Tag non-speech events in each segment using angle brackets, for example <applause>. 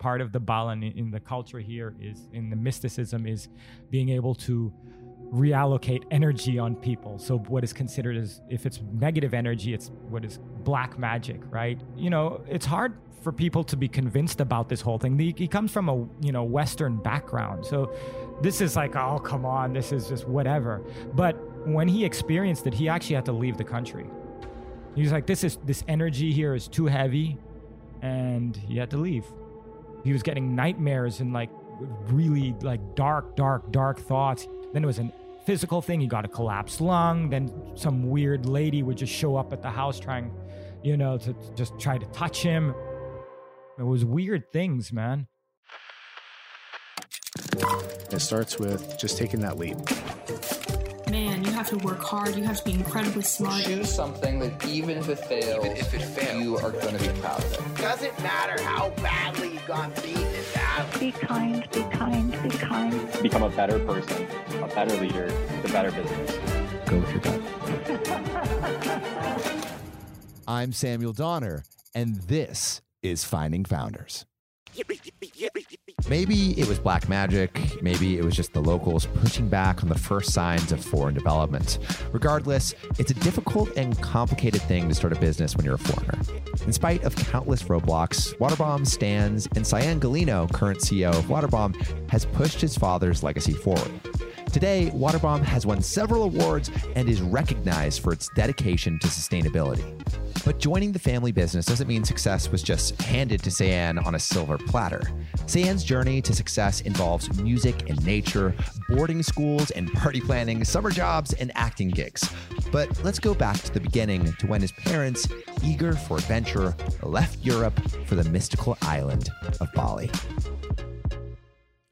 part of the Bala in, the culture here is in the mysticism is being able to reallocate energy on people. So what is considered as if it's negative energy, it's what is black magic, right? You know, it's hard for people to be convinced about this whole thing. He comes from a you know Western background, so this is like, oh come on, this is just whatever. But when he experienced it, he actually had to leave the country. He was like, this is this energy here is too heavy, and he had to leave. He was getting nightmares and like really like dark, dark, dark thoughts. Then it was a physical thing. He got a collapsed lung. Then some weird lady would just show up at the house trying, you know, to just try to touch him. It was weird things, man. It starts with just taking that leap. Man, you have to work hard. You have to be incredibly smart. Choose something that even if it fails, Even if it fails. you are going to be proud of it. Doesn't matter how badly you got beaten in battle. Be kind, be kind, be kind. become a better person, a better leader, a better business. Go with your gut. <laughs> I'm Samuel Donner, and this is Finding Founders. Maybe it was black magic. Maybe it was just the locals pushing back on the first signs of foreign development. Regardless, it's a difficult and complicated thing to start a business when you're a foreigner. In spite of countless roadblocks, Waterbom stands, and Sayan Gulino, current CEO of Waterbom, has pushed his father's legacy forward. Today, Waterbom has won several awards and is recognized for its dedication to sustainability. But joining the family business doesn't mean success was just handed to Sayan on a silver platter. Sayan's journey to success involves music and nature, boarding schools and party planning, summer jobs and acting gigs. But let's go back to the beginning to when his parents, eager for adventure, left Europe for the mystical island of Bali.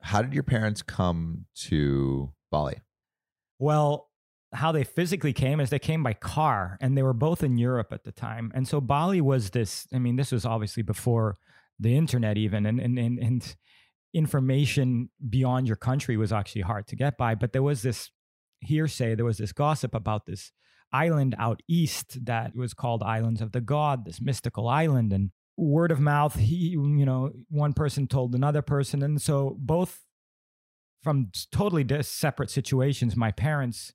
How did your parents come to Bali? Well, how they physically came is they came by car and they were both in Europe at the time. And so Bali was this, I mean, this was obviously before the internet even and and and, and information beyond your country was actually hard to get by. But there was this hearsay, there was this gossip about this island out east that was called Islands of the God, this mystical island. And word of mouth, he, you know, one person told another person. And so both from totally separate situations, my parents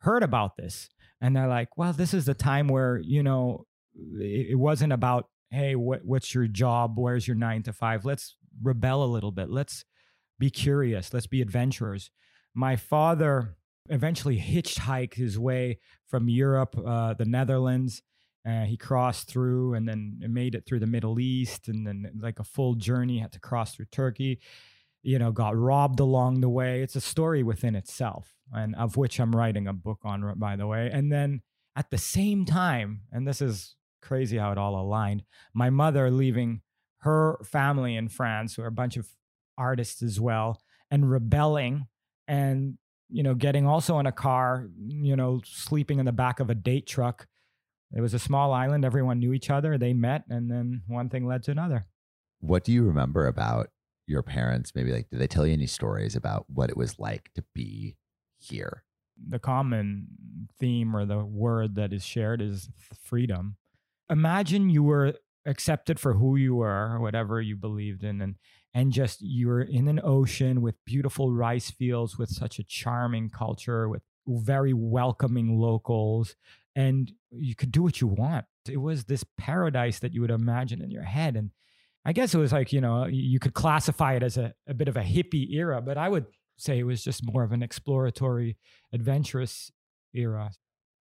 heard about this and they're like, well, this is the time where, you know, it, wasn't about, hey, what, what's your job? Where's your nine to five? Let's rebel a little bit. Let's be curious. Let's be adventurers. My father eventually hitchhiked his way from Europe, uh, the Netherlands. Uh, he crossed through and then made it through the Middle East and then like a full journey, had to cross through Turkey, you know, got robbed along the way. It's a story within itself, and of which I'm writing a book on, by the way. And then at the same time, and this is crazy how it all aligned, my mother leaving her family in France, who are a bunch of artists as well, and rebelling and you know getting also in a car you know sleeping in the back of a date truck it was a small island everyone knew each other they met and then one thing led to another What do you remember about your parents? Maybe like, did they tell you any stories about what it was like to be here? the common theme or the word that is shared is freedom. Imagine you were accepted for who you were, whatever you believed in, and and just you were in an ocean with beautiful rice fields, with such a charming culture, with very welcoming locals, and you could do what you want. It was this paradise that you would imagine in your head, and I guess it was like you know you could classify it as a, a bit of a hippie era, but I would say it was just more of an exploratory, adventurous era.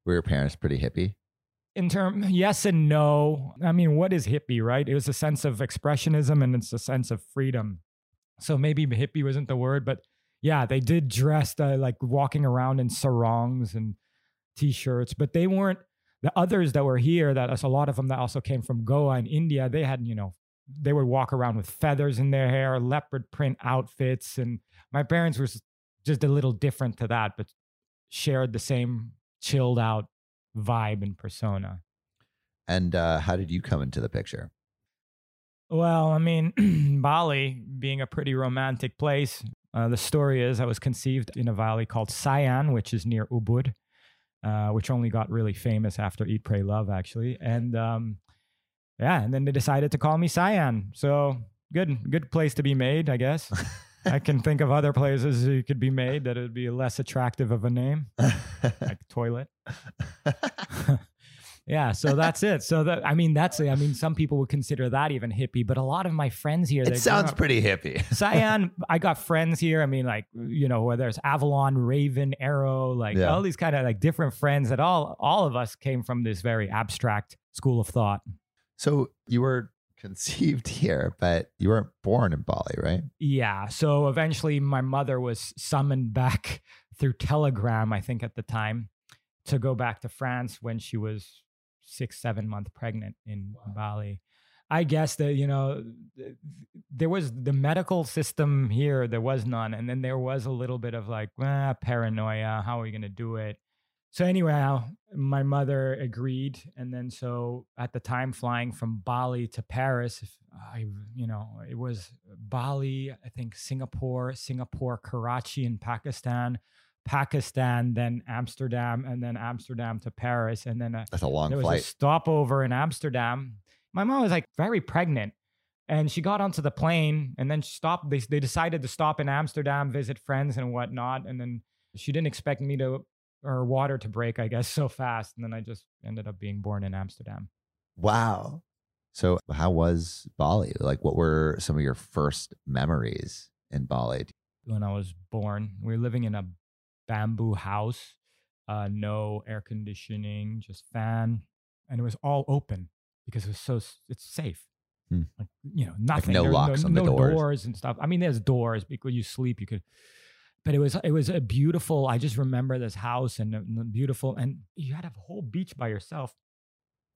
Were your parents pretty hippie? In term, <laughs> yes and no. I mean, what is hippie, right? It was a sense of expressionism and it's a sense of freedom. So maybe hippie wasn't the word, but yeah, they did dress uh, like walking around in sarongs and t-shirts, but they weren't the others that were here. That us, a lot of them that also came from Goa and India. They had, you know, they would walk around with feathers in their hair, leopard print outfits, and my parents were just a little different to that, but shared the same chilled out vibe and persona. And uh, how did you come into the picture? Well, I mean, <clears throat> Bali being a pretty romantic place. Uh, the story is I was conceived in a valley called Sayan, which is near Ubud, uh, which only got really famous after Eat, Pray, Love, actually. And um, yeah, and then they decided to call me Sayan. So good, good place to be made, I guess. <laughs> I can think of other places you could be made that would be less attractive of a name, <laughs> like toilet. <laughs> yeah, so that's it. So that I mean, that's I mean, some people would consider that even hippie, but a lot of my friends here, it sounds up- pretty hippie. Sayan, I got friends here. I mean, like you know, whether it's Avalon, Raven, Arrow, like Yeah. all these kind of like different friends that all all of us came from this very abstract school of thought. So you were conceived <laughs> here, but you weren't born in Bali, right? Yeah. So eventually, my mother was summoned back <laughs> through telegram, I think at the time, to go back to France when she was six, seven month pregnant in Bali. I guess that, you know, there was the medical system here, there was none. And then there was a little bit of like, ah, paranoia. How are we going to do it? So, anyway, my mother agreed. And then, so at the time, flying from Bali to Paris, if I, you know, it was Bali, I think Singapore, Singapore, Karachi in Pakistan, Pakistan, then Amsterdam, and then Amsterdam to Paris. And then a, That's a long there was a flight. stopover in Amsterdam. My mom was like very pregnant. And she got onto the plane and then she stopped. They, they decided to stop in Amsterdam, visit friends and whatnot. And then she didn't expect me to, or water to break, I guess, <laughs> so fast. And then I just ended up being born in Amsterdam. Wow. So how was Bali? Like what were some of your first memories in Bali? when I was born. We were living in a bamboo house, uh, no air conditioning, just fan, and it was all open because it was so it's safe. Hmm. Like you know, nothing. no There- locks on the no doors. and stuff. I mean, there's doors because you sleep. You could, but it was it was a beautiful. I just remember this house and, and the beautiful, and you had a whole beach by yourself.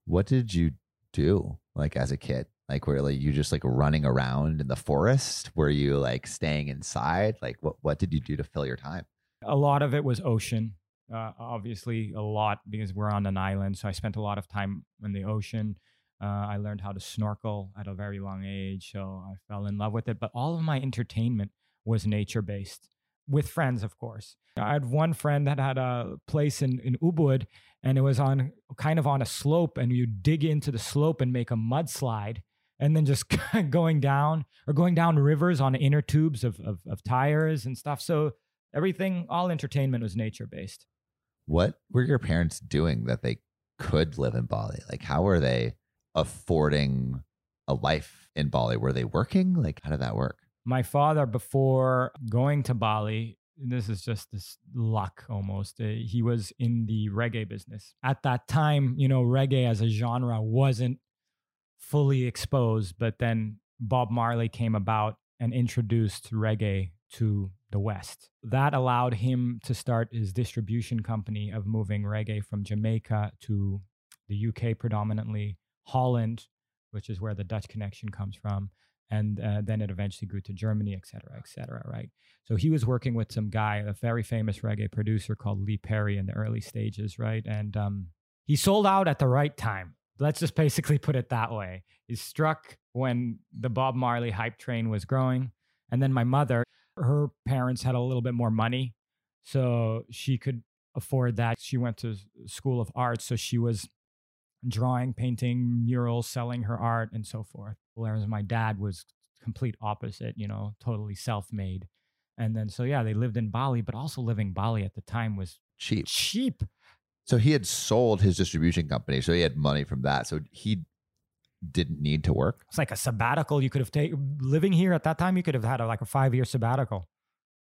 What did you do like as a kid? Like were like you just like running around in the forest? Were you like staying inside? Like what what did you do to fill your time? a lot of it was ocean uh, obviously a lot because we're on an island so i spent a lot of time in the ocean uh, i learned how to snorkel at a very long age so i fell in love with it but all of my entertainment was nature based with friends of course i had one friend that had a place in, in ubud and it was on kind of on a slope and you dig into the slope and make a mudslide and then just <laughs> going down or going down rivers on inner tubes of, of, of tires and stuff so everything all entertainment was nature based What were your parents doing that they could live in Bali? Like how were they affording a life in Bali? Were they working? Like how did that work? My father before going to bali this is just this luck almost uh, he was in the reggae business. At that time you know reggae as a genre wasn't fully exposed but then bob marley came about and introduced reggae to the west. That allowed him to start his distribution company of moving reggae from jamaica to the uk predominantly holland which is where the dutch connection comes from and uh, then it eventually grew to Germany, et cetera, et cetera, right? So he was working with some guy, a very famous reggae producer called Lee Perry in the early stages, right? And um, he sold out at the right time. Let's just basically put it that way. He struck when the Bob Marley hype train was growing. And then my mother, her parents had a little bit more money, so she could afford that. She went to school of art, so she was drawing, painting, murals, selling her art, and so forth. Whereas my dad was complete opposite, you know, totally self-made. And then so yeah, they lived in Bali, but also living Bali at the time was Cheap. cheap. So he had sold his distribution company, so he had money from that. So he didn't need to work. It's like a sabbatical you could have taken. Living here at that time, you could have had a, like a five-year sabbatical.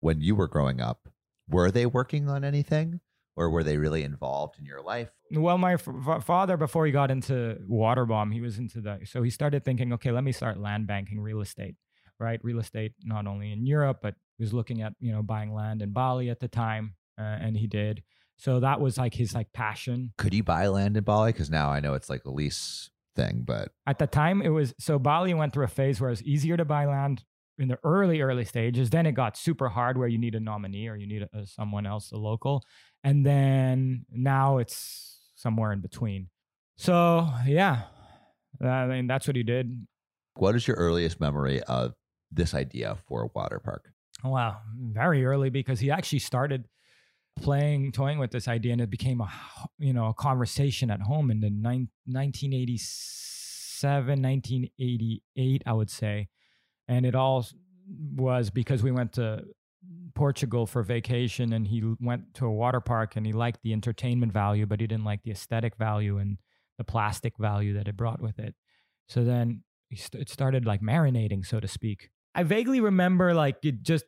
When you were growing up, were they working on anything, or were they really involved in your life? Well, my f- father, before he got into Waterbom, he was into the. So he started thinking, okay, let me start land banking real estate, right? Real estate not only in Europe, but he was looking at you know buying land in Bali at the time, uh, and he did. So that was like his like passion. Could you buy land in Bali? Because now I know it's like a lease thing, but At the time, it was so Bali went through a phase where it was easier to buy land in the early early stages. Then it got super hard where you need a nominee or you need a, someone else, a local, and then now it's somewhere in between. So yeah, I mean that's what he did. what is your earliest memory of this idea for a water park? Wow, very early because he actually started playing, toying with this idea, and it became a you know a conversation at home in the nine, 1987, 1988, I would say. And it all was because we went to Portugal for vacation, and he went to a water park, and he liked the entertainment value, but he didn't like the aesthetic value and the plastic value that it brought with it. So then it started like marinating, so to speak. I vaguely remember like it just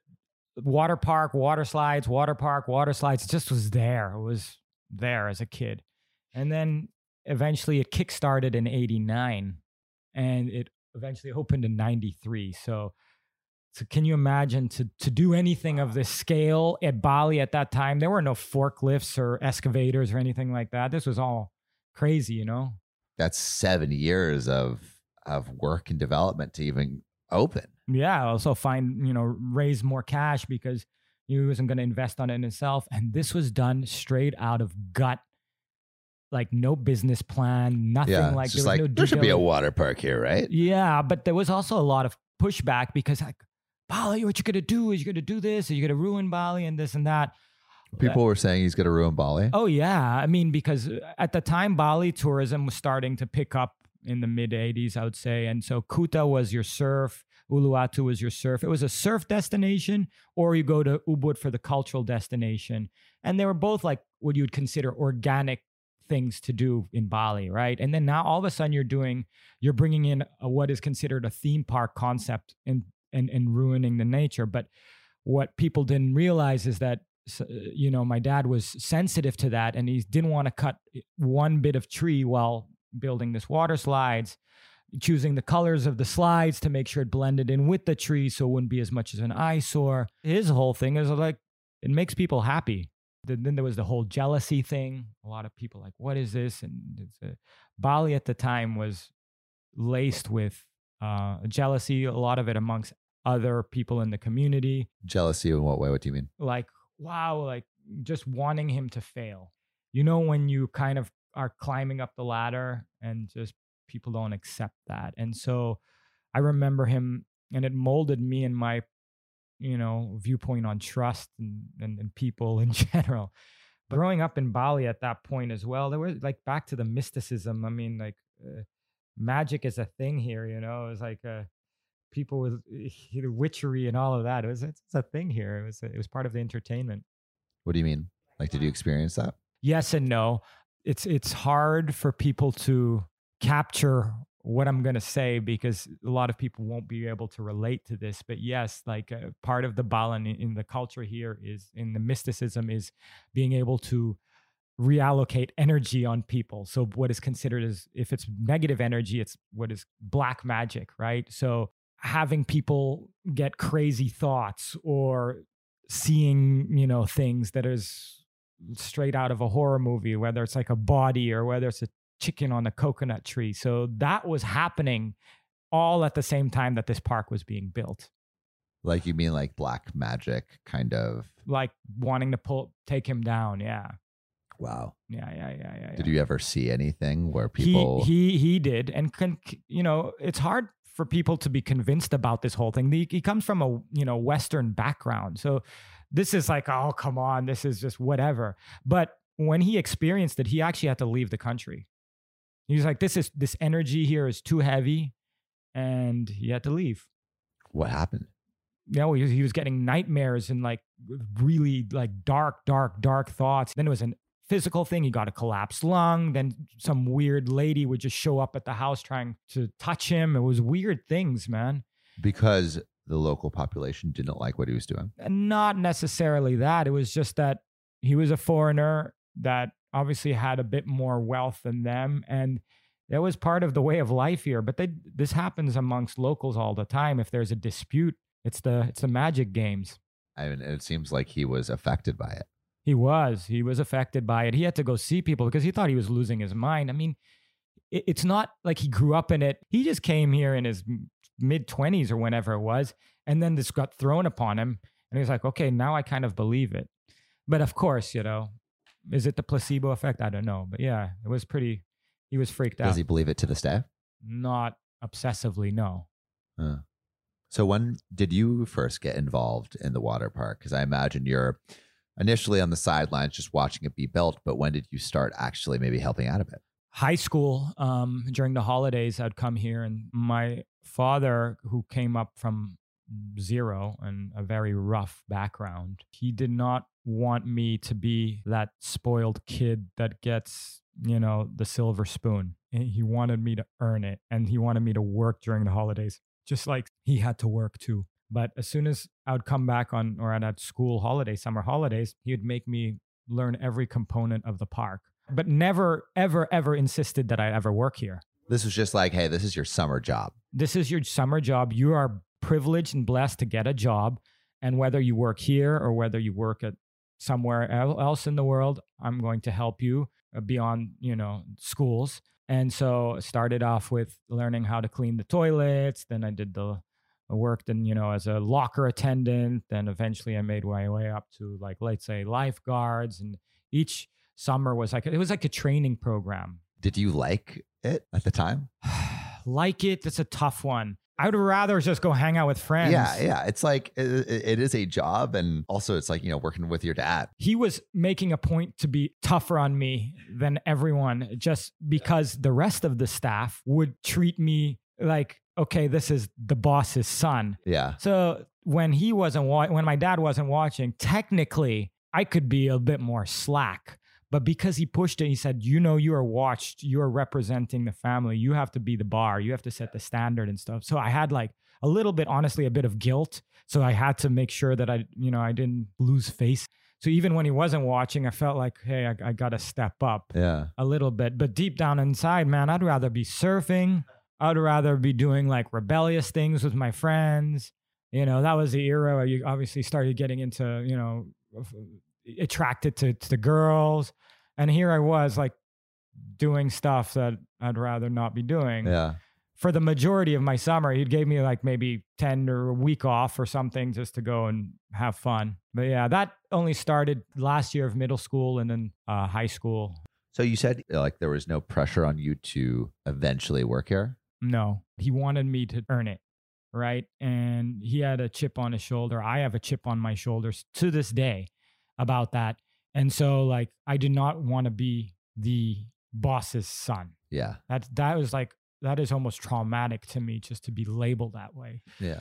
water park, water slides, water park, water slides. It just was there. It was there as a kid. And then eventually it kickstarted in 89 and it eventually opened in 93. So, so can you imagine to, to do anything of this scale at Bali at that time? There were no forklifts or excavators or anything like that. This was all crazy, you know? That's seven years of of work and development to even open. yeah also find you know raise more cash because he wasn't going to invest on it in himself and this was done straight out of gut like no business plan nothing yeah, like there was like no there should be a water park here, right? yeah but there was also a lot of pushback because like bali what you're gonna do is you're gonna do this are you gonna ruin bali and this and that People were saying he's going to ruin Bali. Oh yeah, I mean because uh, at the time Bali tourism was starting to pick up in the mid 80s, I would say, and so Kuta was your surf, Uluwatu was your surf. It was a surf destination, or you go to Ubud for the cultural destination, and they were both like what you would consider organic things to do in Bali, right? And then now all of a sudden you're doing, you're bringing in a, what is considered a theme park concept and and and ruining the nature, but what people didn't realize is that uh, you know my dad was sensitive to that and he didn't want to cut one bit of tree while building this water slides choosing the colors of the slides to make sure it blended in with the tree so it wouldn't be as much as an eyesore. His whole thing is like it makes people happy then there was the whole jealousy thing. A lot of people like what is this? And it's a, bali at the time was laced with uh, jealousy a lot of it amongst other people in the community. Jealousy in what way? What do you mean? like wow like just wanting him to fail. You know when you kind of are climbing up the ladder and just people don't accept that. And so i remember him and it molded me and my you know viewpoint on trust and, and, and people <laughs> in general growing up in bali at that point as well there was like back to the mysticism i mean like uh, magic is a thing here you know it was like uh, people with uh, witchery and all of that it was it's a thing here it was it was part of the entertainment What do you mean? Like, did you experience that? yes and no it's it's hard for people to capture what i'm going to say because a lot of people won't be able to relate to this but yes like uh, part of the balan in, in the culture here is in the mysticism is being able to reallocate energy on people. So what is considered as if it's negative energy it's what is black magic right? So having people get crazy thoughts or seeing you know things that is straight out of a horror movie whether it's like a body or whether it's a chicken on a coconut tree so that was happening all at the same time that this park was being built Like, you mean like black magic kind of? like wanting to pull take him down yeah Wow. yeah yeah yeah yeah, Did yeah. you ever see anything where people? he he he did and can you know it's hard for people to be convinced about this whole thing he, he comes from a you know western background so this is like oh come on this is just whatever but when he experienced it he actually had to leave the country he was like this is this energy here is too heavy and he had to leave what happened? you know, he was, he was getting nightmares and like really like dark, dark, dark thoughts. Then it was a physical thing. He got a collapsed lung. Then some weird lady would just show up at the house trying to touch him. It was weird things, man. Because the local population didn't like what he was doing. And not necessarily that. It was just that he was a foreigner that obviously had a bit more wealth than them. And that was part of the way of life here. But they, this happens amongst locals all the time. If there's a dispute, it's the it's the magic games. I mean, it seems like he was affected by it. He was. He was affected by it. He had to go see people because he thought he was losing his mind. I mean, it, it's not like he grew up in it. He just came here in his mid 20s or whenever it was. And then this got thrown upon him. And he's like, okay, now I kind of believe it. But of course, you know, is it the placebo effect? I don't know. But yeah, it was pretty, he was freaked out. Does he believe it to this day? Not obsessively, no. So when did you first get involved in the water park? Because I imagine you're initially on the sidelines just watching it be built, but when did you start actually maybe helping out a bit? high school, um, during the holidays, I'd come here, and my father, who came up from zero and a very rough background, he did not want me to be that spoiled kid that gets, you know, the silver spoon. He wanted me to earn it, and he wanted me to work during the holidays, just like he had to work too. But as soon as I would come back on or had school holidays, summer holidays, he would make me learn every component of the park, but never, ever, ever insisted that I ever work here. This was just like, hey, this is your summer job. This is your summer job. You are privileged and blessed to get a job. And whether you work here or whether you work at somewhere else in the world, I'm going to help you uh, beyond, you know, schools. And so I started off with learning how to clean the toilets. Then I did the I worked in, you know, as a locker attendant. Then eventually I made my way up to like, let's say lifeguards. And each summer was like, it was like a training program. Did you like it at the time? <sighs> like it, that's a tough one. I would rather just go hang out with friends. Yeah, yeah. It's like it, it- is a job, and also it's like you know working with your dad. He was making a point to be tougher on me than everyone just because the rest of the staff would treat me like, okay, this is the boss's son. Yeah, So when he wasn't wa- when my dad wasn't watching, technically I could be a bit more slack. But because he pushed it, he said, "You know, you are watched. You are representing the family. You have to be the bar. You have to set the standard and stuff." So I had like a little bit, honestly, a bit of guilt. So I had to make sure that I, you know, I didn't lose face. So even when he wasn't watching, I felt like, hey, I, I got to step up yeah. a little bit. But deep down inside, man, I'd rather be surfing. I'd rather be doing like rebellious things with my friends. You know, that was the era where you obviously started getting into, you know, attracted to, to the girls. And here I was like doing stuff that I'd rather not be doing. Yeah. For the majority of my summer, he gave me like maybe 10 or a week off or something just to go and have fun. But yeah, that only started last year of middle school and then uh, high school. So you said like there was no pressure on you to eventually work here. No, he wanted me to earn it. Right. And he had a chip on his shoulder. I have a chip on my shoulders to this day about that. And so, like, I did not want to be the boss's son. Yeah. That, that was like, that is almost traumatic to me just to be labeled that way. Yeah.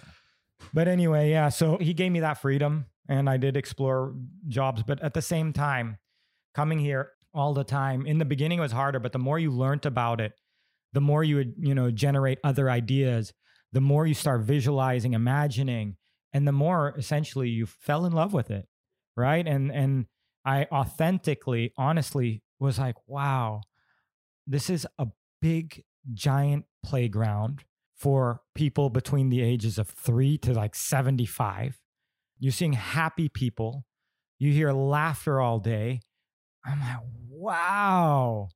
But anyway, yeah. So he gave me that freedom and I did explore jobs. But at the same time, coming here all the time, in the beginning it was harder, but the more you learned about it, the more you would, you know, generate other ideas, the more you start visualizing, imagining, and the more essentially you fell in love with it. Right. And and I authentically, honestly was like, wow, this is a big, giant playground for people between the ages of three to like 75. You're seeing happy people. You hear laughter all day. I'm like, wow,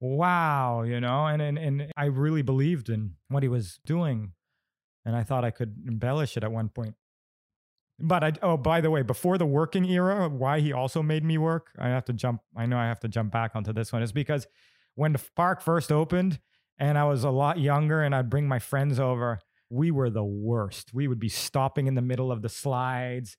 wow, you know, and, and, and I really believed in what he was doing. And I thought I could embellish it at one point. But I, oh, by the way, before the working era, why he also made me work, I have to jump. I know I have to jump back onto this one. Is because when the park first opened and I was a lot younger and I'd bring my friends over, we were the worst. We would be stopping in the middle of the slides,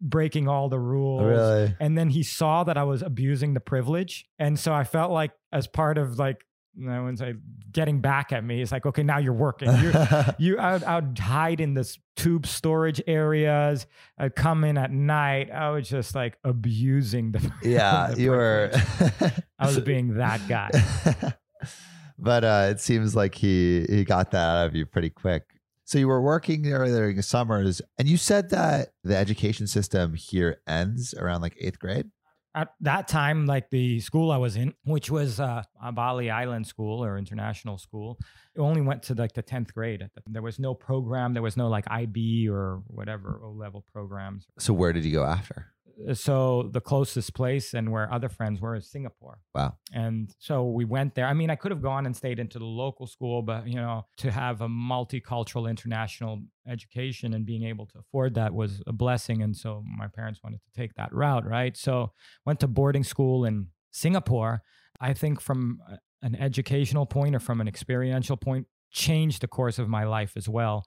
breaking all the rules. Really? And then he saw that I was abusing the privilege. And so I felt like, as part of like, I wouldn't say getting back at me, it's like, okay, now you're working. You're, <laughs> you, I would, I would hide in this tube storage areas. I'd come in at night. I was just like abusing the. <laughs> yeah. the You were. I was <laughs> being that guy. but uh, it seems like he he got that out of you pretty quick. So you were working there during the summers, and you said that the education system here ends around like eighth grade. At that time, like the school I was in, which was uh, a Bali Island school or international school, it only went to like the 10th grade. There was no program. There was no like IB or whatever O level programs. So where did you go after? So the closest place and where other friends were is Singapore. Wow. And so we went there. I mean, I could have gone and stayed into the local school, but you know, to have a multicultural international education and being able to afford that was a blessing. And so my parents wanted to take that route, right? So went to boarding school in Singapore. I think from an educational point or from an experiential point, changed the course of my life as well.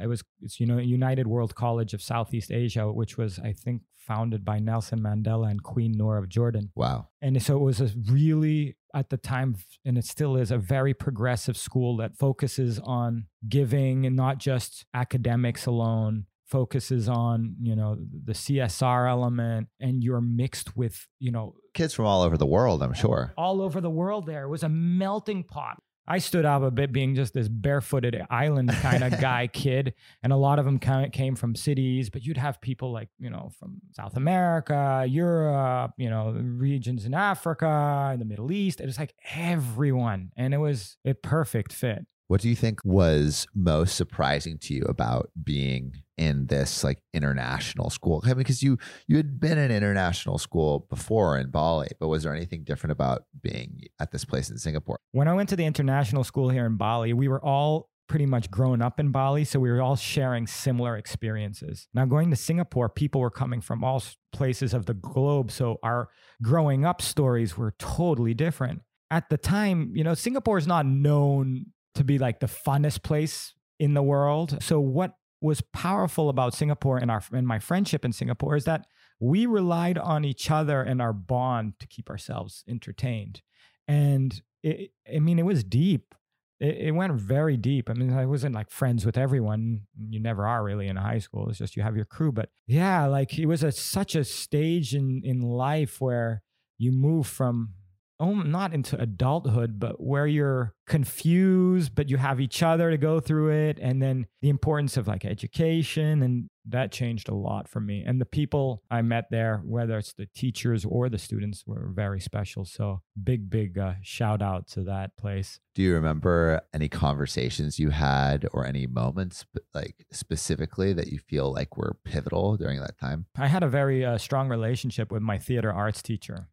It was it's you know United World College of Southeast Asia, which was I think founded by Nelson Mandela and Queen Noor of Jordan. Wow. And so it was a really at the time, and it still is, a very progressive school that focuses on giving and not just academics alone focuses on you know the csr element and you're mixed with you know Kids from all over the world, I'm sure. all over the world there. It was a melting pot. I stood out a bit being just this barefooted island kind of <laughs> guy kid. And a lot of them came from cities, but you'd have people like, you know, from South America, Europe, you know, regions in Africa, in the Middle East. It was like everyone. And it was a perfect fit. What do you think was most surprising to you about being in this like international school? I mean, because you you had been in international school before in Bali, but was there anything different about being at this place in Singapore? When I went to the international school here in Bali, we were all pretty much grown up in Bali, so we were all sharing similar experiences. Now, going to Singapore, people were coming from all places of the globe, so our growing up stories were totally different. At the time, you know, Singapore is not known to be like the funnest place in the world. So, what was powerful about Singapore and our and my friendship in Singapore is that we relied on each other and our bond to keep ourselves entertained and it, I mean, it was deep. It, it went very deep. I mean, I wasn't like friends with everyone. You never are really in high school. It's just you have your crew. But yeah, like it was a, such a stage in in life where you move from oh, not into adulthood, but where you're confused, but you have each other to go through it, and then the importance of like education and that changed a lot for me. And the people I met there, whether it's the teachers or the students, were very special. So big, big uh, shout out to that place. Do you remember any conversations you had or any moments like specifically that you feel like were pivotal during that time? I had a very uh, strong relationship with my theater arts teacher,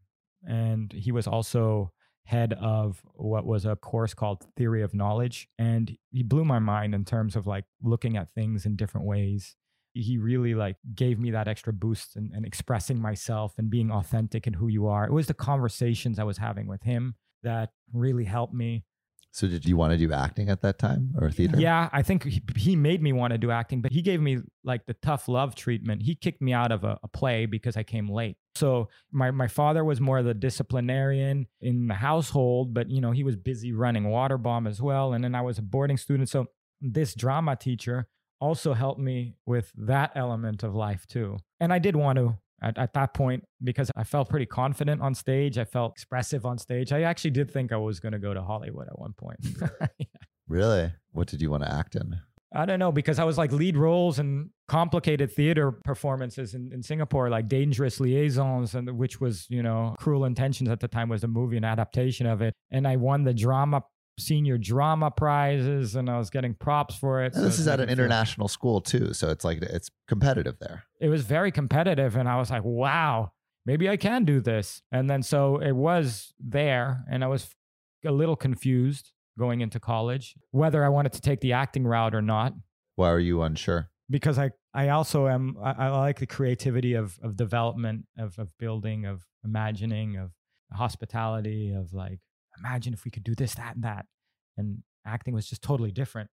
and he was also head of what was a course called theory of knowledge. And he blew my mind in terms of like looking at things in different ways. He really like gave me that extra boost and, and expressing myself and being authentic in who you are. It was the conversations i was having with him that really helped me So, did you want to do acting at that time or theater? yeah, I think he, made me want to do acting, but he gave me like the tough love treatment. He kicked me out of a, a play because I came late. So my my father was more of the disciplinarian in the household, but you know he was busy running Waterbom as well, and then I was a boarding student. So this drama teacher also helped me with that element of life too. And I did want to at, at that point because I felt pretty confident on stage. I felt expressive on stage. I actually did think I was going to go to Hollywood at one point. <laughs> Really? What did you want to act in? I don't know because I was like lead roles and complicated theater performances in, in Singapore, like Dangerous Liaisons, and which was you know Cruel Intentions at the time was a movie, an adaptation of it, and I won the drama senior drama prizes, and I was getting props for it. And this so is at an international school too, so it's like it's competitive there. It was very competitive, and I was like, wow, maybe I can do this. And then so it was there, and I was a little confused going into college whether I wanted to take the acting route or not. Why are you unsure? because I I also am I, I like the creativity of of development of of building of imagining of hospitality of like imagine if we could do this that and that and acting was just totally different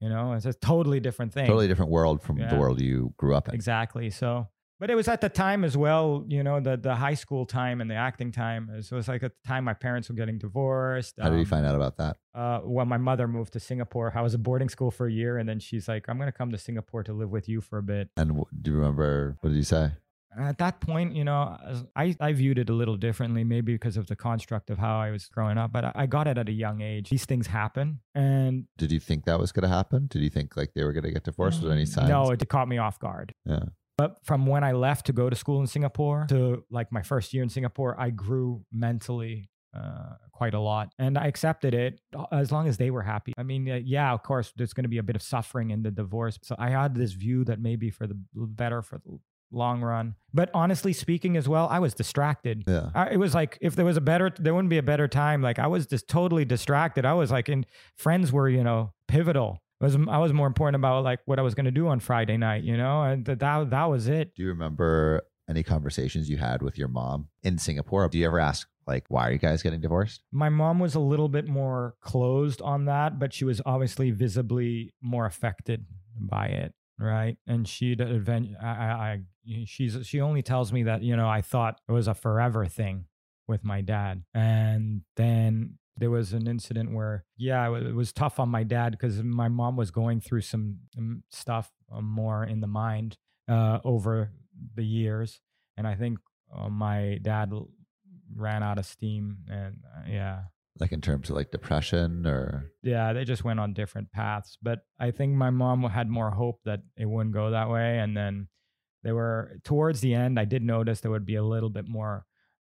you know it's a totally different thing Totally different world from the world you grew up in. exactly so but it was at the time as well you know the the high school time and the acting time so it was like at the time my parents were getting divorced How did you um, find out about that? uh, when my mother moved to Singapore, I was at boarding school for a year, and then she's like, "I'm gonna come to Singapore to live with you for a bit." And w- do you remember what did you say? At that point, you know, I I viewed it a little differently, maybe because of the construct of how I was growing up. But I- I got it at a young age. These things happen, and Did you think that was going to happen? Did you think like they were going to get divorced? Was there any signs? no, it caught me off guard. Yeah. But from when I left to go to school in Singapore to like my first year in Singapore, I grew mentally uh, quite a lot. And I accepted it uh, as long as they were happy. I mean, uh, yeah, of course, there's going to be a bit of suffering in the divorce. So I had this view that maybe for the better for the long run. But honestly speaking, as well, I was distracted. Yeah. I, it was like if there was a better, there wouldn't be a better time. Like I was just totally distracted. I was like, and friends were, you know, pivotal. It was I was more important about like what I was going to do on Friday night, you know, and that that, that was it. Do you remember any conversations you had with your mom in Singapore? Do you ever ask like why are you guys getting divorced? My mom was a little bit more closed on that, but she was obviously visibly more affected by it, right? And she'd advent. I, I, she's she only tells me that you know I thought it was a forever thing, with my dad. And then there was an incident where, yeah, it was tough on my dad because my mom was going through some um, stuff uh, more in the mind uh, over the years. And I think uh, my dad ran out of steam. And uh, yeah, Like in terms of like depression or yeah, they just went on different paths. But I think my mom had more hope that it wouldn't go that way. And then they were towards the end, I did notice there would be a little bit more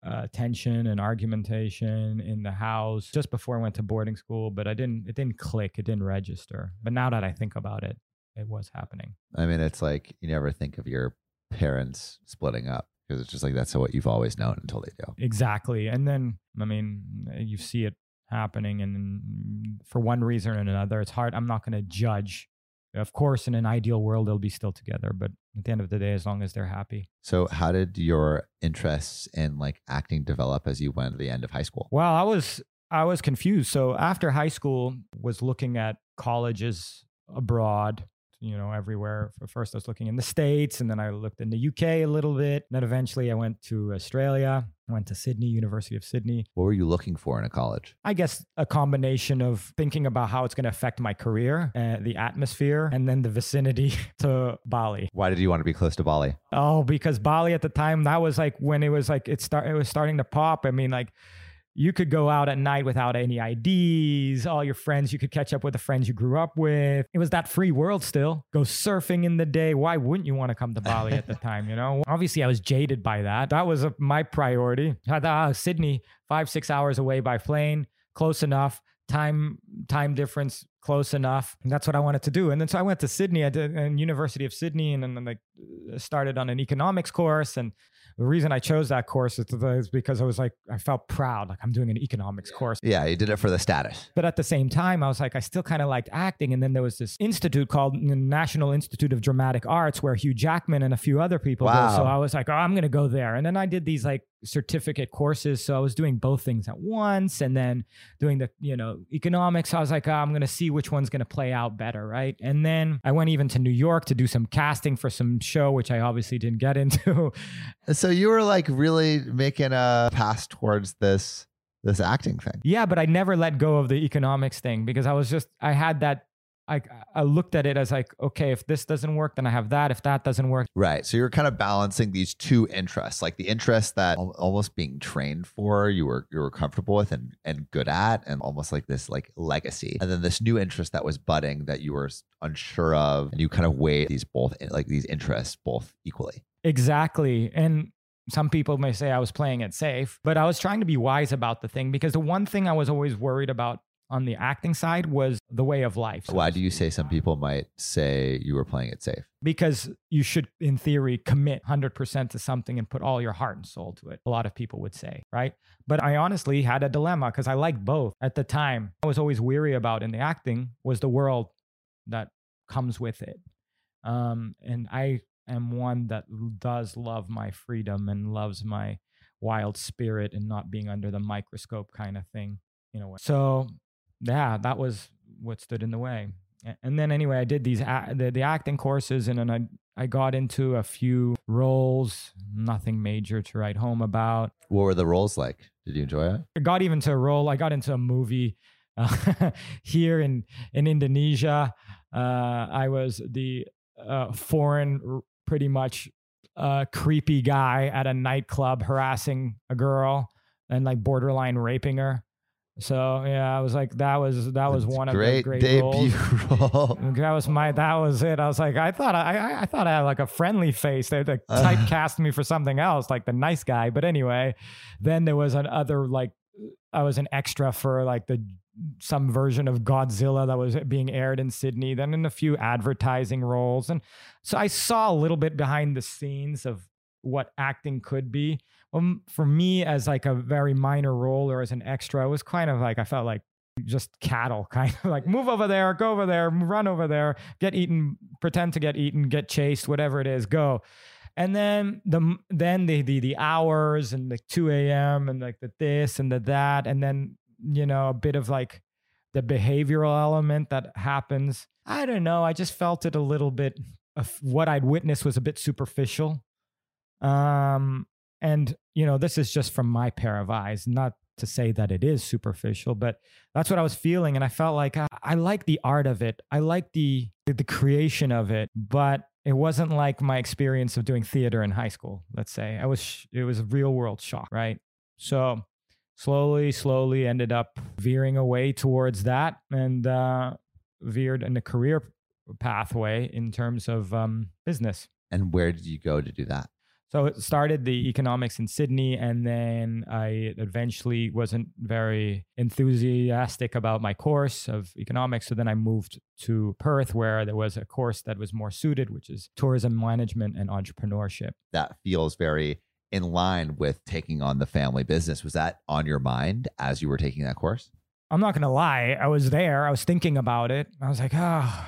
uh, tension and argumentation in the house just before I went to boarding school. But I didn't, it didn't click, it didn't register. But now that I think about it, it was happening. I mean, it's like you never think of your parents splitting up because it's just like that's what you've always known until they do. Exactly. And then, I mean, you see it happening, and for one reason or another, it's hard. I'm not going to judge. Of course, in an ideal world, they'll be still together, but at the end of the day, as long as they're happy. So, how did your interests in like acting develop as you went to the end of high school? Well, I was I was confused. So after high school, was looking at colleges abroad. You know, everywhere. First, I was looking in the states, and then I looked in the UK a little bit. Then eventually, I went to Australia. Went to Sydney, University of Sydney. What were you looking for in a college? I guess a combination of thinking about how it's going to affect my career, uh, the atmosphere, and then the vicinity <laughs> to Bali. Why did you want to be close to Bali? Oh, because Bali at the time that was like when it was like it start it was starting to pop. I mean, like you could go out at night without any IDs, all your friends, you could catch up with the friends you grew up with. It was that free world still. Go surfing in the day. Why wouldn't you want to come to Bali at the <laughs> time? You know, obviously I was jaded by that. That was uh my priority. I thought, uh, Sydney, five, six hours away by plane, close enough. Time time difference close enough. And that's what I wanted to do. And then so I went to Sydney. I did in University of Sydney, and then like started on an economics course. And the reason I chose that course is, is because I was like I felt proud, like I'm doing an economics course. Yeah, you did it for the status. But at the same time, I was like, I still kind of liked acting. And then there was this institute called the National Institute of Dramatic Arts where Hugh Jackman and a few other people Wow. go. So I was like, oh, I'm going to go there. And then I did these like certificate courses. So I was doing both things at once and then doing the, you know, economics. I was like, oh, I'm going to see which one's going to play out better. Right. And then I went even to New York to do some casting for some show, which I obviously didn't get into. <laughs> So you were like really making a pass towards this this acting thing. Yeah, but I never let go of the economics thing because I was just I had that I I looked at it as like okay, if this doesn't work, then I have that. If that doesn't work, Right. So you're kind of balancing these two interests, like the interest that al- almost being trained for, you were you were comfortable with and and good at, and almost like this like legacy, and then this new interest that was budding that you were unsure of, and you kind of weigh these both eh, like these interests both equally. exactly. And some people may say I was playing it safe, but I was trying to be wise about the thing because the one thing I was always worried about on the acting side was the way of life. Why do you say some people might say you were playing it safe? because you should, in theory, commit 100% to something and put all your heart and soul to it. A lot of people would say, right? But I honestly had a dilemma because I liked both at the time. I was always weary about in the acting was the world that comes with it. Um, and I am one that does love my freedom and loves my wild spirit and not being under the microscope kind of thing, you know. So, yeah, that was what stood in the way. And then anyway, I did these the, the acting courses, and then I I got into a few roles, nothing major to write home about. What were the roles like? Did you enjoy it? I got even to a role. I got into a movie uh, <laughs> here in in Indonesia. Uh, I was the uh, foreign, pretty much uh, creepy guy at a nightclub harassing a girl and like borderline raping her. So yeah, I was like, that was that was That's one of the great great debut roles. role. <laughs> That was my. That was it. I was like, I thought I, I, I thought I had like a friendly face. They like Uh. <laughs> typecast me for something else, like the nice guy. But anyway, then there was another like, I was an extra for like the some version of Godzilla that was being aired in Sydney. Then in a few advertising roles, and so I saw a little bit behind the scenes of what acting could be. Um, for me, as like a very minor role or as an extra, it was kind of like I felt like just cattle, <laughs> kind of like move over there, go over there, run over there, get eaten, pretend to get eaten, get chased, whatever it is, go. And then the then the the the hours and the 2 a.m. and like the this and the that, and then you know a bit of like the behavioral element that happens. I don't know. I just felt it a little bit. Of what I'd witnessed was a bit superficial. Um, And, you know, this is just from my pair of eyes, not to say that it is superficial, but that's what I was feeling. And I felt like I, I like the art of it. I like the, the creation of it, but it wasn't like my experience of doing theater in high school, let's say. I was, it was a real world shock, right? So slowly, slowly ended up veering away towards that and uh, veered in a career pathway in terms of um, business. And where did you go to do that? So it started the economics in Sydney, and then I eventually wasn't very enthusiastic about my course of economics. So then I moved to Perth, where there was a course that was more suited, which is tourism management and entrepreneurship. That feels very in line with taking on the family business. Was that on your mind as you were taking that course? I'm not going to lie. I was there. I was thinking about it. I was like, oh,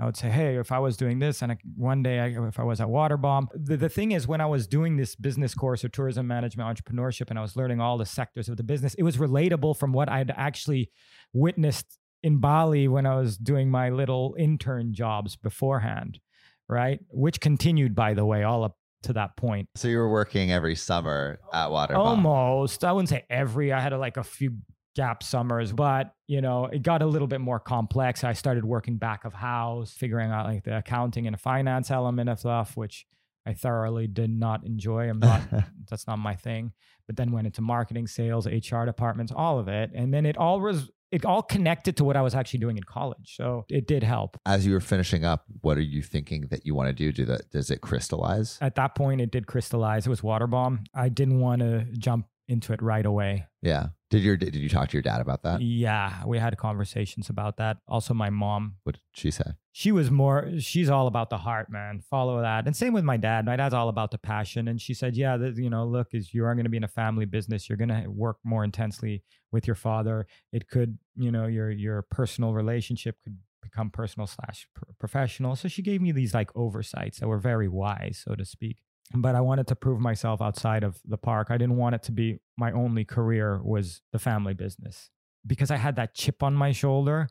I would say, hey, if I was doing this, and I, one day, I, if I was at Waterbom, the, the thing is, when I was doing this business course of tourism management, entrepreneurship, and I was learning all the sectors of the business, it was relatable from what I'd actually witnessed in Bali when I was doing my little intern jobs beforehand, right? Which continued, by the way, all up to that point. So you were working every summer at Waterbom. Almost. I wouldn't say every. I had a, like a few gap summers, but you know, it got a little bit more complex. I started working back of house, figuring out like the accounting and finance element of stuff, which I thoroughly did not enjoy. I'm not <laughs> that's not my thing. But then went into marketing, sales, HR departments, all of it. And then it all was it all connected to what I was actually doing in college. So it did help. As you were finishing up, what are you thinking that you want to do? Do that does it crystallize? At that point it did crystallize. It was Waterbom. I didn't want to jump into it right away. Yeah. Did your did you talk to your dad about that? Yeah, we had conversations about that. Also, my mom. What did she say? She was more. She's all about the heart, man. Follow that. And same with my dad. My dad's all about the passion. And she said, "Yeah, you know, look, is you are going to be in a family business. You're going to work more intensely with your father. It could, you know, your your personal relationship could become personal slash professional." So she gave me these like oversights that were very wise, so to speak but I wanted to prove myself outside of the park. I didn't want it to be my only career was the family business. Because I had that chip on my shoulder,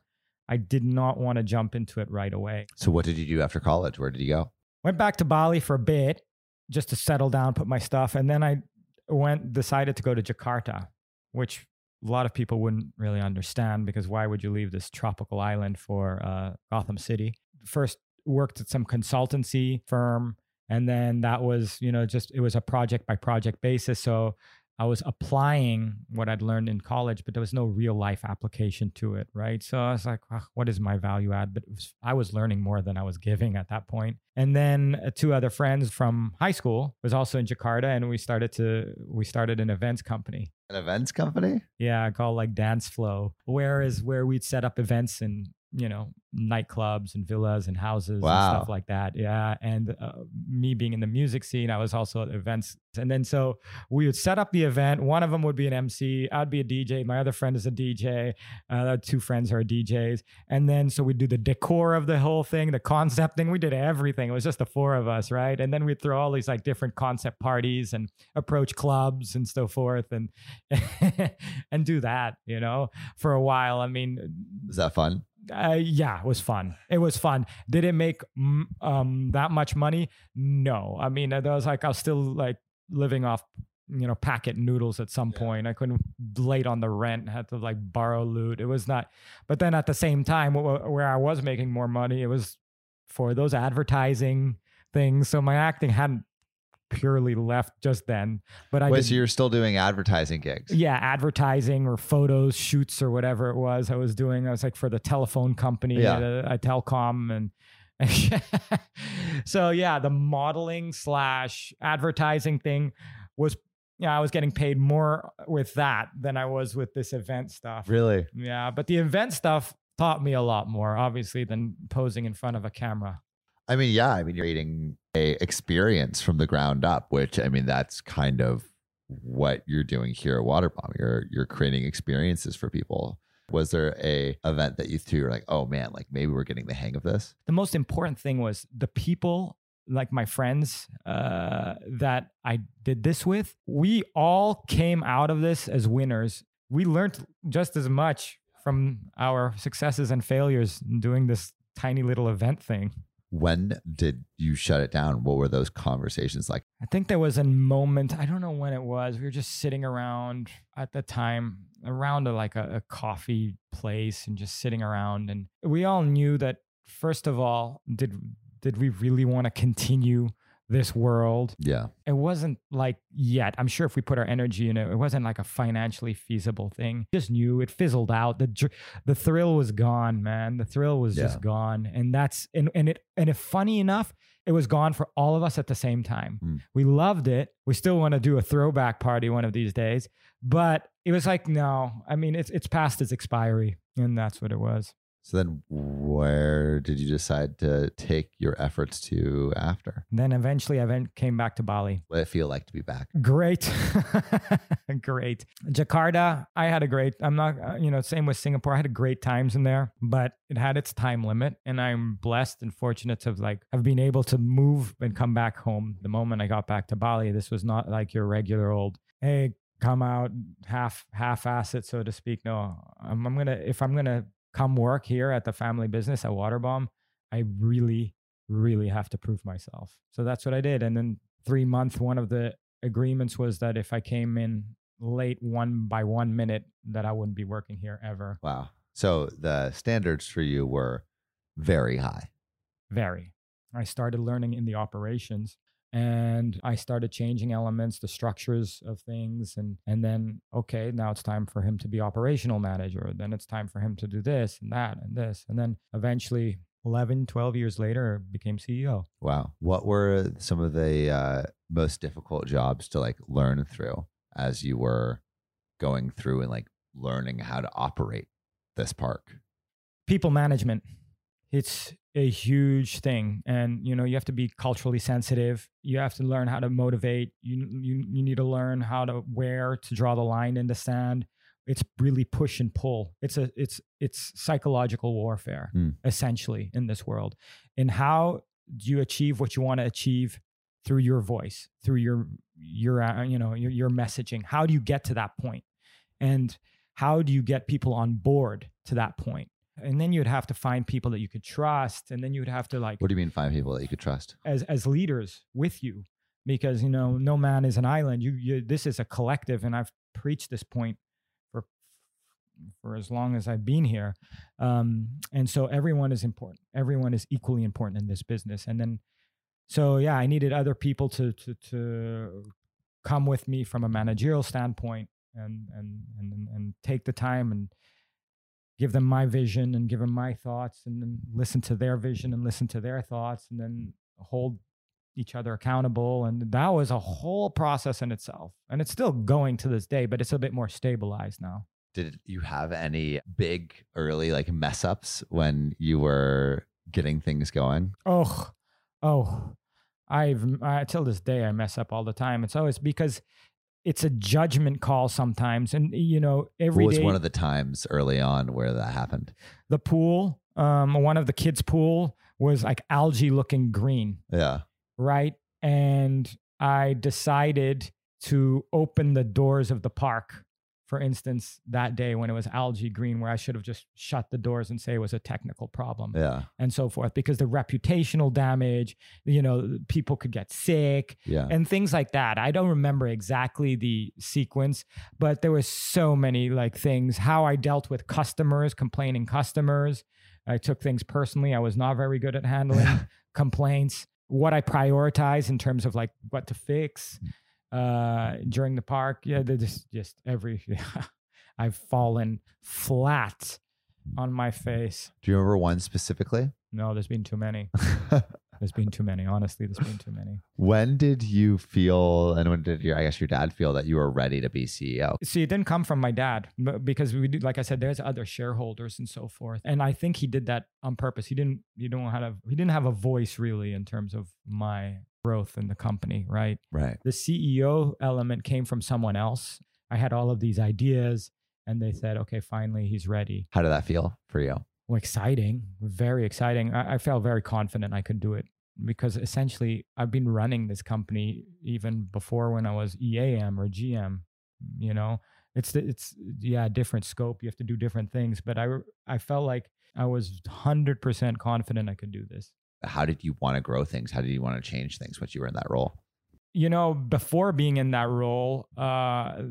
I did not want to jump into it right away. So what did you do after college? Where did you go? Went back to Bali for a bit just to settle down, put my stuff, and then I went decided to go to Jakarta, which a lot of people wouldn't really understand because why would you leave this tropical island for uh, Gotham City? First worked at some consultancy firm and then that was you know just it was a project by project basis. So i was applying what i'd learned in college but there was no real life application to it right? So i was like oh, what is my value add? But was, i was learning more than i was giving at that point. And then uh, two other friends from high school was also in jakarta and we started to we started an events company. An events company? Yeah called like dance flow where is where we'd set up events in you know nightclubs and villas and houses wow. and stuff like that yeah and uh, me being in the music scene i was also at events and then so we would set up the event. One of them would be an mc i'd be a dj my other friend is a dj uh, two friends are djs and then so we'd do the decor of the whole thing the concept thing we did everything it was just the four of us right? And then we'd throw all these like different concept parties and approach clubs and so forth and <laughs> and do that you know for a while i mean is that fun uh, yeah, it was fun. It was fun. Did it make um that much money? No. I mean, it was like I was still like living off you know packet noodles at some yeah. point. I couldn't late on the rent. Had to like borrow loot. It was not. But then at the same time, where I was making more money, it was for those advertising things. So my acting hadn't purely left just then. But I Wait, so you're still doing advertising gigs? Yeah, advertising or photos, shoots or whatever it was I was doing. I was like for the telephone company yeah. Uh, at, at Telkom and <laughs> so yeah, the modeling slash advertising thing was yeah, I was getting paid more with that than I was with this event stuff. Really? Yeah, but the event stuff taught me a lot more, obviously, than posing in front of a camera. I mean, yeah, I mean, you're creating a experience from the ground up, which I mean, that's kind of what you're doing here at Waterbom. You're you're creating experiences for people. Was there a event that you threw? You're like, oh man, like maybe we're getting the hang of this. The most important thing was the people, like my friends uh, that I did this with. We all came out of this as winners. We learned just as much from our successes and failures doing this tiny little event thing. When did you shut it down? What were those conversations like? I think there was a moment, I don't know when it was. We were just sitting around at the time, around a, like a, a coffee place and just sitting around. And we all knew that, first of all, did did we really want to continue this world? Yeah. It wasn't like yet. I'm sure if we put our energy in it, it wasn't like a financially feasible thing. Just knew it fizzled out. The dr- the thrill was gone, man. The thrill was Yeah. just gone. And that's and and it and if funny enough, it was gone for all of us at the same time. Mm. We loved it. We still want to do a throwback party one of these days, but it was like no. I mean, it's it's past its expiry, and that's what it was. So then where did you decide to take your efforts to after? Then eventually, I went, came back to Bali. What did it feel like to be back? Great. <laughs> great. Jakarta, I had a great, I'm not, uh, you know, same with Singapore. I had a great times in there, but it had its time limit. And I'm blessed and fortunate to like have been able to move and come back home. The moment I got back to Bali, this was not like your regular old, hey, come out half, half ass it, so to speak. No, I'm, I'm going to, if I'm going to come work here at the family business at Waterbom, I really, really have to prove myself. So that's what I did. And then three month, one of the agreements was that if I came in late one by one minute, that I wouldn't be working here ever. Wow. So the standards for you were very high. Very. I started learning in the operations and I started changing elements, the structures of things. And, and then, okay, now it's time for him to be operational manager. Then it's time for him to do this and that and this. And then eventually, 11, 12 years later, became CEO. Wow. What were some of the uh, most difficult jobs to like learn through as you were going through and like learning how to operate this park? people management it's a huge thing. And you know you have to be culturally sensitive. You have to learn how to motivate. You you, you need to learn how to where to draw the line in the sand. It's really push and pull. It's a it's it's psychological warfare Hmm. essentially in this world. And how do you achieve what you want to achieve through your voice through your your uh, you know your, your messaging? How do you get to that point? And how do you get people on board to that point and then you'd have to find people that you could trust and then you'd have to like What do you mean find people that you could trust? as as leaders with you because you know no man is an island. You, you this is a collective and i've preached this point for for as long as i've been here. Um and so everyone is important. Everyone is equally important in this business. And then so yeah i needed other people to to to come with me from a managerial standpoint and and and and take the time and give them my vision and give them my thoughts and then listen to their vision and listen to their thoughts and then hold each other accountable. And that was a whole process in itself and it's still going to this day but it's a bit more stabilized now. Did you have any big early like mess ups when you were getting things going? oh oh i've I, till this day i mess up all the time. It's always because it's a judgment call sometimes and you know every what was day- one of the times early on where that happened? the pool um one of the kids pool was like algae looking green Yeah. right? And I decided to open the doors of the park, for instance, that day when it was algae green, where I should have just shut the doors and say it was a technical problem Yeah. and so forth, because the reputational damage, you know, people could get sick Yeah. and things like that. I don't remember exactly the sequence, but there was so many like things. How I dealt with customers, complaining customers. I took things personally. I was not very good at handling <laughs> complaints. What I prioritize in terms of like what to fix uh, during the park. Yeah, they're just just every. <laughs> I've fallen flat on my face. Do you remember one specifically? No, there's been too many. <laughs> There's been too many. Honestly, there's been too many. when did you feel, and when did your, I guess your dad feel that you were ready to be CEO? See, it didn't come from my dad because we do, like I said, there's other shareholders and so forth, and I think he did that on purpose. He didn't, he don't have, a, he didn't have a voice really in terms of my growth in the company, right? Right. The CEO element came from someone else. I had all of these ideas, and they said, okay, finally he's ready. How did that feel for you? Well, exciting, very exciting. I, I felt very confident I could do it because essentially I've been running this company even before when I was EAM or GM. You know, it's it's yeah, different scope. You have to do different things, but I I felt like I was hundred percent confident I could do this. How did you want to grow things? How did you want to change things once you were in that role? you know, before being in that role, uh,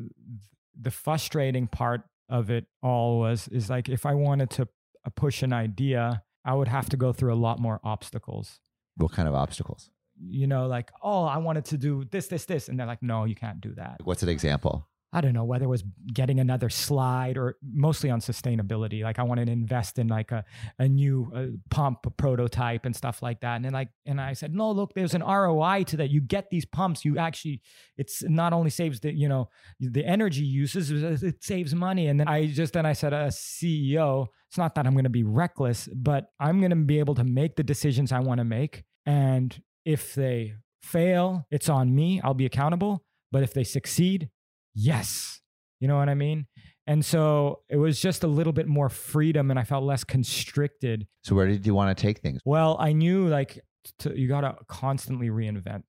the frustrating part of it all was is like if I wanted to uh, push an idea, I would have to go through a lot more obstacles. What kind of obstacles? You know, like, oh, I wanted to do this, this, this. And they're like, no, you can't do that. What's an example? I don't know whether it was getting another slide or mostly on sustainability. Like I wanted to invest in like a, a new uh, pump prototype and stuff like that. And then like, and I said, no, look, there's an ROI to that. You get these pumps, you actually, it's not only saves the, you know, the energy uses, it saves money. And then I just, then I said, as CEO, it's not that I'm going to be reckless, but I'm going to be able to make the decisions I want to make. And if they fail, it's on me. I'll be accountable. But if they succeed, yes. You know what I mean? And so it was just a little bit more freedom and I felt less constricted. So where did you want to take things? Well, I knew like to, you got to constantly reinvent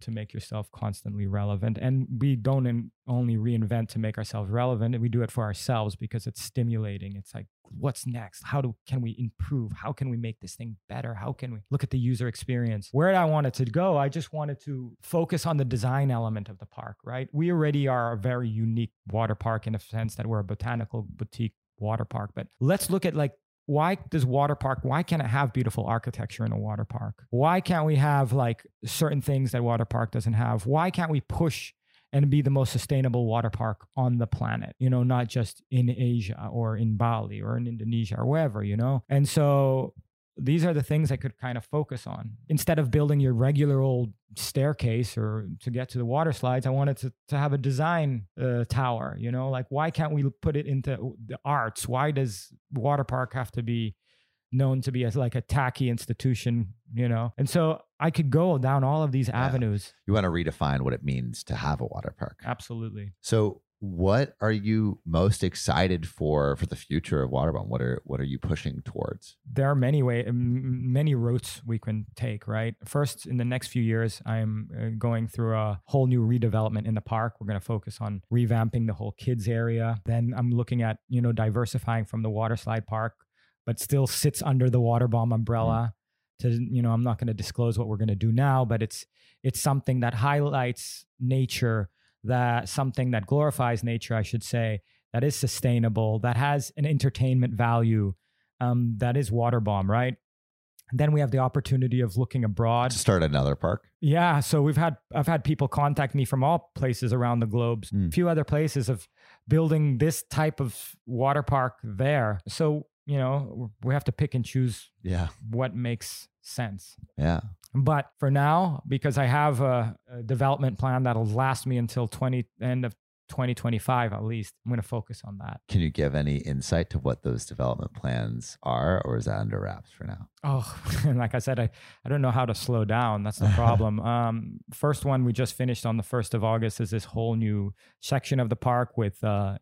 to make yourself constantly relevant. And we don't in, only reinvent to make ourselves relevant. We do it for ourselves because it's stimulating. It's like, what's next? How do can we improve? How can we make this thing better? How can we look at the user experience? Where I wanted to go, I just wanted to focus on the design element of the park, right? We already are a very unique water park in a sense that we're a botanical boutique water park. But let's look at like why does water park why can't it have beautiful architecture in a water park? Why can't we have like certain things that water park doesn't have? Why can't we push and be the most sustainable water park on the planet you know not just in asia or in bali or in indonesia or wherever you know? And so these are the things I could kind of focus on. Instead of building your regular old staircase or to get to the water slides, I wanted to, to have a design uh, tower, you know, like why can't we put it into the arts? Why does water park have to be known to be as like a tacky institution, you know? And so I could go down all of these Yeah. avenues. You want to redefine what it means to have a water park. Absolutely. So what are you most excited for for the future of Waterbom? What are what are you pushing towards? there are many way many routes we can take right first in the next few years i'm uh, going through a whole new redevelopment in the park we're going to focus on revamping the whole kids area then i'm looking at you know diversifying from the water slide park but still sits under the Waterbom umbrella to you know i'm not going to disclose what we're going to do now but it's it's something that highlights nature that something that glorifies nature i should say that is sustainable that has an entertainment value um, that is Waterbom, right? And then we have the opportunity of looking abroad. To start another park? Yeah, so we've had I've had people contact me from all places around the globe, Mm. a few other places of building this type of water park there. So you know we have to pick and choose Yeah. what makes sense. Yeah. But for now, because I have a, a development plan that'll last me until twenty end of 2025 at least, I'm going to focus on that. Can you give any insight to what those development plans are, or is that under wraps for now? Oh, <laughs> and like I said, I, I don't know how to slow down. That's the problem. <laughs> um, first one we just finished on the 1st of August is this whole new section of the park with, uh,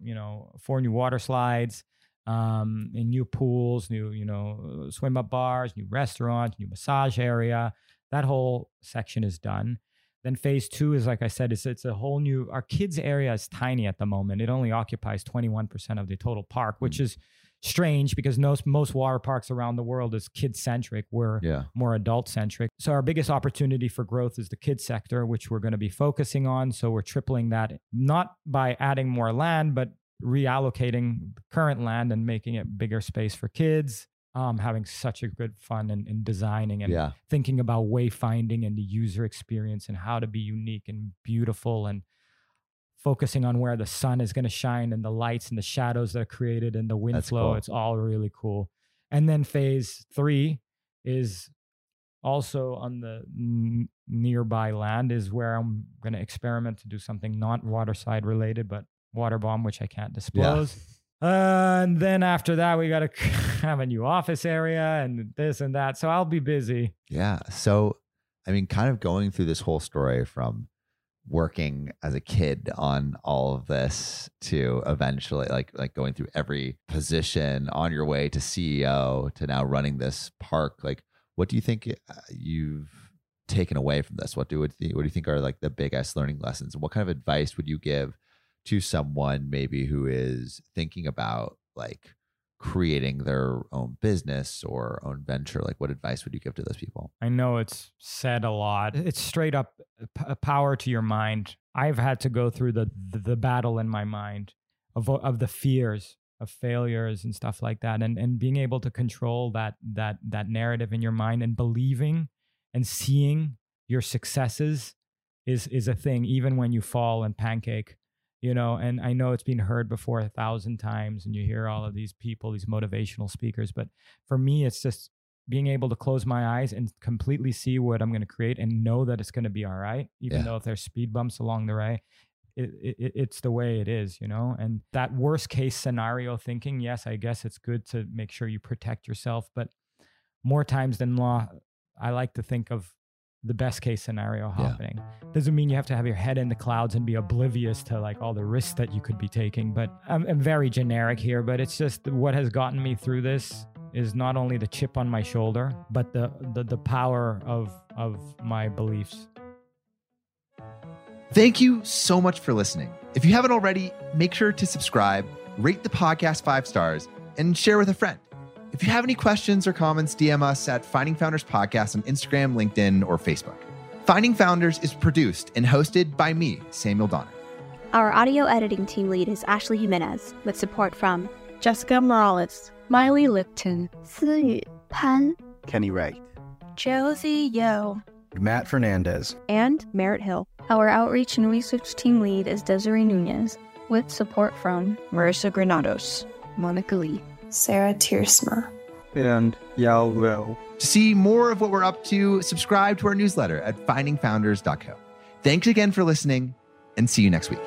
you know, four new water slides, um, and new pools, new, you know, swim up bars, new restaurants, new massage area. That whole section is done. Then phase two is like I said, it's it's a whole new. Our kids area is tiny at the moment. It only occupies twenty one percent of the total park, which is strange because most most water parks around the world is kid centric. We're Yeah. more adult centric. So our biggest opportunity for growth is the kid sector, which we're going to be focusing on. So we're tripling that, not by adding more land, but reallocating current land and making it bigger space for kids. Um, having such a good fun in, in designing and Yeah. thinking about wayfinding and the user experience and how to be unique and beautiful and focusing on where the sun is going to shine and the lights and the shadows that are created and the wind That's flow. cool. It's all really cool. And then phase three is also on the n- nearby land is where I'm going to experiment to do something not waterside related, but Waterbom, which I can't disclose. Uh, and then after that, we got to <laughs> have a new office area and this and that. So I'll be busy. Yeah. So, I mean, kind of going through this whole story from working as a kid on all of this to eventually like like going through every position on your way to CEO to now running this park like what do you think uh, you've taken away from this what do what do you, what do you think are like the biggest learning lessons and what kind of advice would you give to someone maybe who is thinking about like creating their own business or own venture? Like, what advice would you give to those people? I know it's said a lot. It's straight up uh, p- uh, power to your mind. I've had to go through the the, the battle in my mind of uh, of the fears of failures and stuff like that and and being able to control that that that narrative in your mind and believing and seeing your successes is is a thing even when you fall and pancake you know and i know it's been heard before a thousand times and you hear all of these people these motivational speakers but for me it's just being able to close my eyes and completely see what i'm going to create and know that it's going to be all right even Yeah. though if there's speed bumps along the way it, it, it's the way it is you know and that worst case scenario thinking yes i guess it's good to make sure you protect yourself but more times than not i like to think of the best case scenario Yeah. happening doesn't mean you have to have your head in the clouds and be oblivious to like all the risks that you could be taking but I'm, I'm very generic here but it's just what has gotten me through this is not only the chip on my shoulder but the the, the power of of my beliefs Thank you so much for listening. If you haven't already, make sure to subscribe, rate the podcast five stars, and share with a friend. If you have any questions or comments, DM us at Finding Founders Podcast on Instagram, LinkedIn, or Facebook. Finding Founders is produced and hosted by me, Samuel Donner. Our audio editing team lead is Ashley Jimenez, with support from Jessica Morales, Miley Lipton, Siyu Pan, Kenny Wright, Josie Yo, Matt Fernandez, and Merritt Hill. Our outreach and research team lead is Desiree Nunez, with support from Marissa Granados, Monica Lee, Sarah Tiersma. And Yao Will. To see more of what we're up to, subscribe to our newsletter at findingfounders.co. Thanks again for listening, and see you next week.